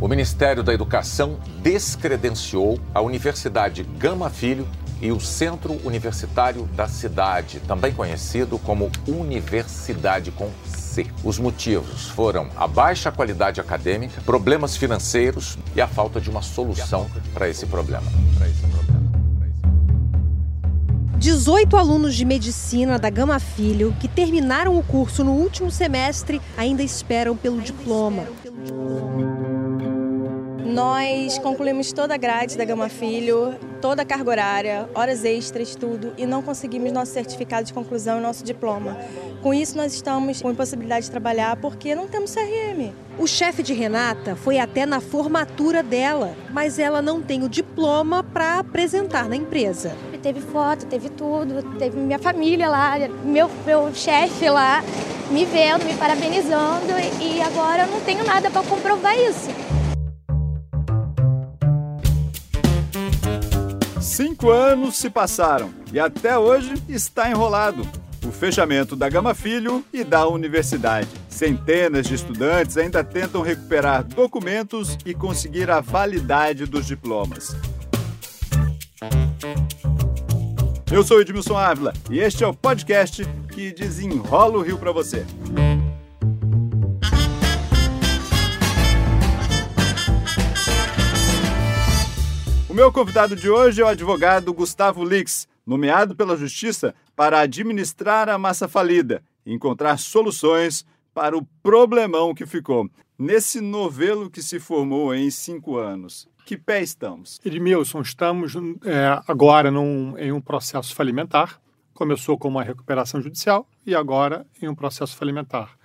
O Ministério da Educação descredenciou a Universidade Gama Filho e o Centro Universitário da Cidade, também conhecido como Universidade com C. Os motivos foram a baixa qualidade acadêmica, problemas financeiros e a falta de uma solução para esse problema. 18 alunos de medicina da Gama Filho que terminaram o curso no último semestre ainda esperam pelo diploma. Nós concluímos toda a grade da Gama Filho, toda a carga horária, horas extras, tudo, e não conseguimos nosso certificado de conclusão e nosso diploma. Com isso, nós estamos com impossibilidade de trabalhar porque não temos CRM. O chefe de Renata foi até na formatura dela, mas ela não tem o diploma para apresentar na empresa. Teve foto, teve tudo, teve minha família lá, meu, meu chefe lá me vendo, me parabenizando e agora eu não tenho nada para comprovar isso. Cinco anos se passaram e até hoje está enrolado o fechamento da Gama Filho e da universidade. Centenas de estudantes ainda tentam recuperar documentos e conseguir a validade dos diplomas. Eu sou Edmilson Ávila e este é o podcast que desenrola o Rio para você. O meu convidado de hoje é o advogado Gustavo Lix, nomeado pela Justiça para administrar a massa falida e encontrar soluções para o problemão que ficou. Nesse novelo que se formou em cinco anos, que pé estamos? Edmilson, estamos é, agora num, em um processo falimentar. Começou com uma recuperação judicial e agora em um processo falimentar.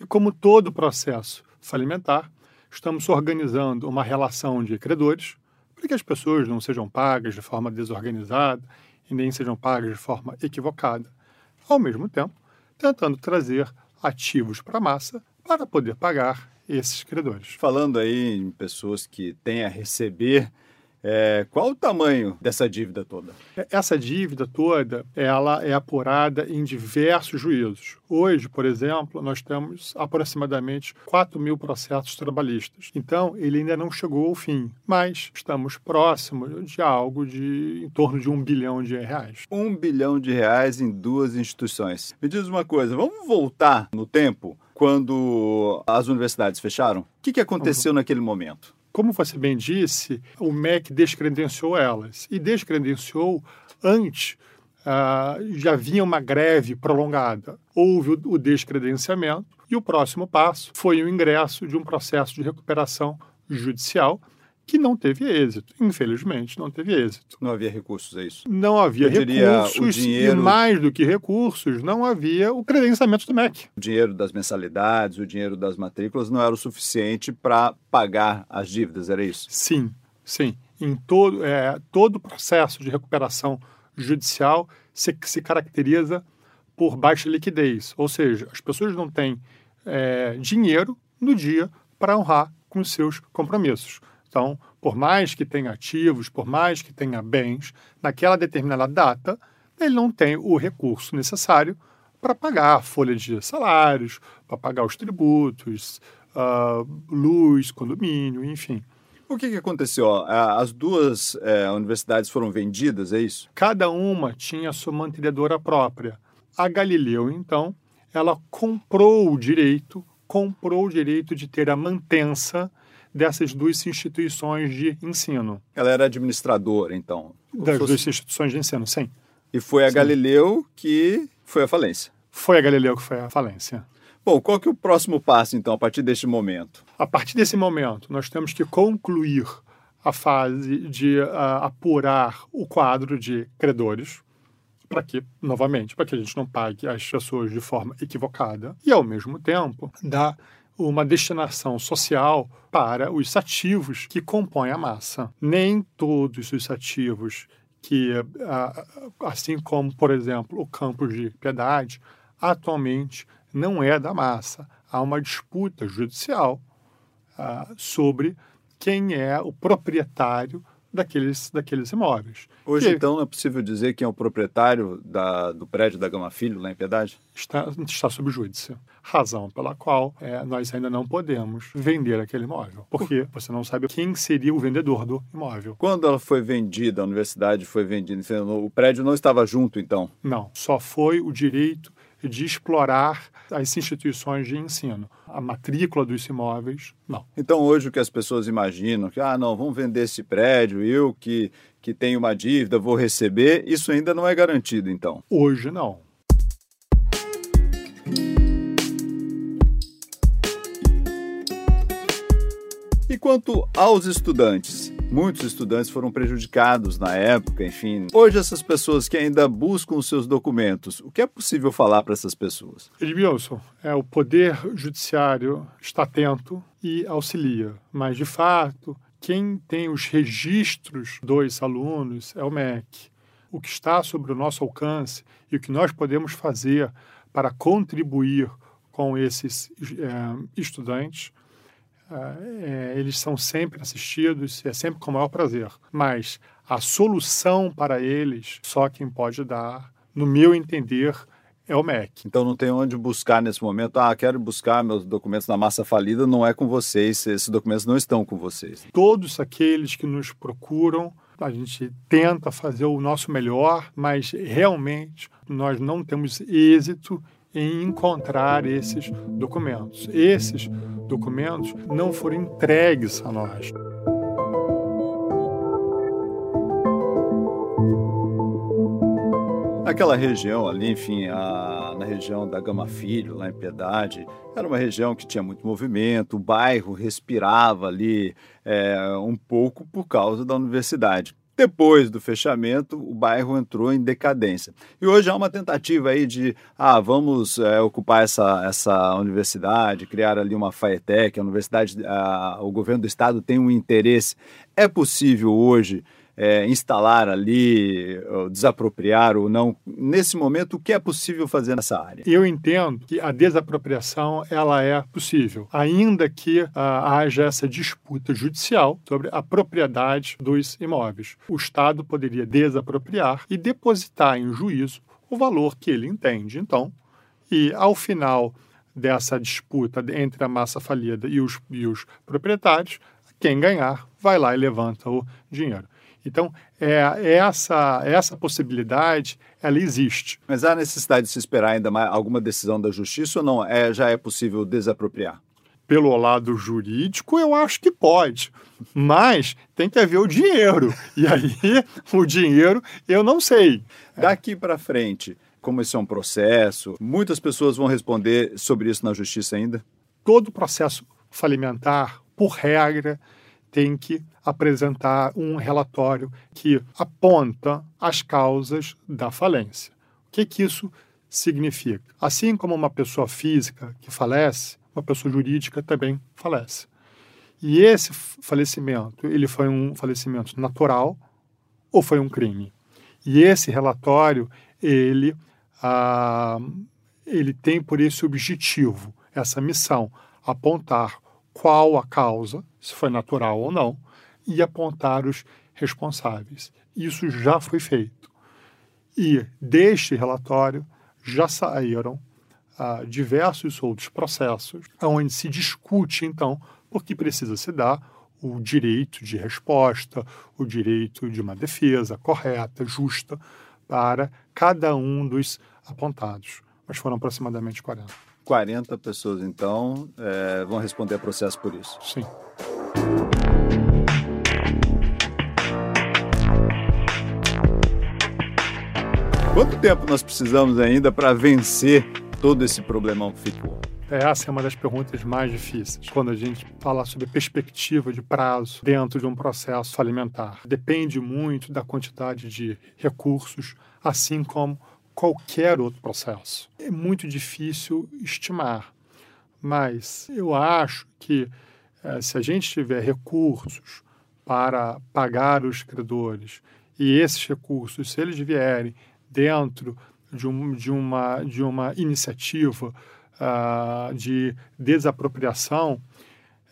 E como todo processo falimentar, estamos organizando uma relação de credores para que as pessoas não sejam pagas de forma desorganizada e nem sejam pagas de forma equivocada. Ao mesmo tempo, tentando trazer ativos para a massa para poder pagar esses credores. Falando aí em pessoas que têm a receber é, qual o tamanho dessa dívida toda? Essa dívida toda, ela é apurada em diversos juízos. Hoje, por exemplo, nós temos aproximadamente 4 mil processos trabalhistas. Então, ele ainda não chegou ao fim, mas estamos próximos de algo de em torno de um bilhão de reais. Um bilhão de reais em duas instituições. Me diz uma coisa, vamos voltar no tempo quando as universidades fecharam? O que, que aconteceu naquele momento? Como você bem disse, o MEC descredenciou elas. E descredenciou antes, uh, já havia uma greve prolongada. Houve o descredenciamento e o próximo passo foi o ingresso de um processo de recuperação judicial que não teve êxito. Infelizmente, não teve êxito. Não havia recursos, é isso? Não havia recursos dinheiro... e, mais do que recursos, não havia o credenciamento do MEC. O dinheiro das mensalidades, o dinheiro das matrículas não era o suficiente para pagar as dívidas, era isso? Sim, sim. Em todo, é, todo o processo de recuperação judicial se, se caracteriza por baixa liquidez, ou seja, as pessoas não têm é, dinheiro no dia para honrar com seus compromissos. Então, por mais que tenha ativos, por mais que tenha bens, naquela determinada data, ele não tem o recurso necessário para pagar a folha de salários, para pagar os tributos, uh, luz, condomínio, enfim. O que, que aconteceu? As duas é, universidades foram vendidas, é isso? Cada uma tinha sua mantenedora própria. A Galileu, então, ela comprou o direito, comprou o direito de ter a mantença dessas duas instituições de ensino. Ela era administradora, então? Das fosse... duas instituições de ensino, sim. E foi a sim. Galileu que foi a falência? Foi a Galileu que foi a falência. Bom, qual que é o próximo passo, então, a partir deste momento? A partir desse momento, nós temos que concluir a fase de uh, apurar o quadro de credores, para que, novamente, para que a gente não pague as pessoas de forma equivocada, e, ao mesmo tempo, dar uma destinação social para os ativos que compõem a massa. Nem todos os ativos que, assim como, por exemplo, o campus de Piedade, atualmente não é da massa. Há uma disputa judicial sobre quem é o proprietário daqueles, daqueles imóveis. Hoje, E então, não é possível dizer quem é o proprietário da, do prédio da Gama Filho, lá em Piedade? está, está sob júdice. Razão pela qual é, nós ainda não podemos vender aquele imóvel. Porque você não sabe quem seria o vendedor do imóvel. Quando ela foi vendida, a universidade foi vendida, o prédio não estava junto, então? Não, só foi o direito de explorar as instituições de ensino. A matrícula dos imóveis, não. Então, hoje, o que as pessoas imaginam, que, ah, não, vamos vender esse prédio, eu que, que tenho uma dívida, vou receber, isso ainda não é garantido, então. Hoje, não. E quanto aos estudantes? Muitos estudantes foram prejudicados na época, enfim. Hoje, essas pessoas que ainda buscam os seus documentos, o que é possível falar para essas pessoas? Edmilson, é, o Poder Judiciário está atento e auxilia, mas, de fato, quem tem os registros dos alunos é o MEC. O que está sobre o nosso alcance e o que nós podemos fazer para contribuir com esses é, estudantes é, eles são sempre assistidos, é sempre com o maior prazer. Mas a solução para eles, só quem pode dar, no meu entender, é o MEC. Então não tem onde buscar nesse momento. Ah, quero buscar meus documentos na massa falida, não é com vocês, esses documentos não estão com vocês. Todos aqueles que nos procuram, a gente tenta fazer o nosso melhor, mas realmente nós não temos êxito em encontrar esses documentos. Esses documentos não foram entregues a nós. Aquela região ali, enfim, a, na região da Gama Filho, lá em Piedade, era uma região que tinha muito movimento, o bairro respirava ali é, um pouco por causa da universidade. Depois do fechamento, o bairro entrou em decadência. E hoje há uma tentativa aí de, ah, vamos é, ocupar essa, essa universidade, criar ali uma FAETEC, a universidade, a, o governo do estado tem um interesse. É possível hoje é, instalar ali, desapropriar ou não. Nesse momento, o que é possível fazer nessa área? Eu entendo que a desapropriação ela é possível, ainda que ah, haja essa disputa judicial sobre a propriedade dos imóveis. O Estado poderia desapropriar e depositar em juízo o valor que ele entende. Então, e ao final dessa disputa entre a massa falida e os, e os proprietários, quem ganhar vai lá e levanta o dinheiro. Então, é, essa, essa possibilidade, ela existe. Mas há necessidade de se esperar ainda mais alguma decisão da justiça ou não? É, já é possível desapropriar? Pelo lado jurídico, eu acho que pode. Mas tem que haver o dinheiro. E aí, o dinheiro, eu não sei. Daqui para frente, como esse é um processo, muitas pessoas vão responder sobre isso na justiça ainda? Todo processo falimentar, por regra, tem que apresentar um relatório que aponta as causas da falência. O que, que isso significa? Assim como uma pessoa física que falece, uma pessoa jurídica também falece. E esse falecimento, ele foi um falecimento natural ou foi um crime? E esse relatório, ele, ah, ele tem por esse objetivo, essa missão, apontar qual a causa, se foi natural ou não, e apontar os responsáveis. Isso já foi feito. E deste relatório já saíram ah, diversos outros processos, onde se discute, então, por que precisa se dar o direito de resposta, o direito de uma defesa correta, justa, para cada um dos apontados. Mas foram aproximadamente 40. 40 pessoas, então, é, vão responder a processo por isso. Sim. Quanto tempo nós precisamos ainda para vencer todo esse problemão que ficou? Essa é uma das perguntas mais difíceis quando a gente fala sobre perspectiva de prazo dentro de um processo alimentar. Depende muito da quantidade de recursos, assim como qualquer outro processo. É muito difícil estimar, mas eu acho que eh, se a gente tiver recursos para pagar os credores e esses recursos, se eles vierem dentro de, um, de, uma, de uma iniciativa uh, de desapropriação,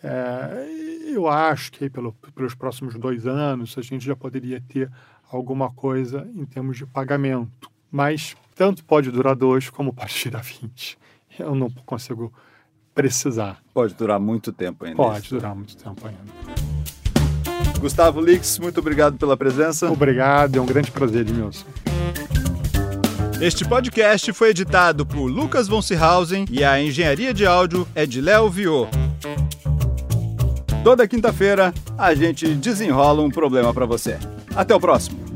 uh, eu acho que pelo, pelos próximos dois anos a gente já poderia ter alguma coisa em termos de pagamento. Mas tanto pode durar dois como pode tirar 20. Eu não consigo precisar. Pode durar muito tempo ainda. Pode isso. durar muito tempo ainda. Gustavo Lix, muito obrigado pela presença. Obrigado, é um grande prazer, Edmilson. Este podcast foi editado por Lucas von Seehausen e a engenharia de áudio é de Léo Viô. Toda quinta-feira a gente desenrola um problema para você. Até o próximo.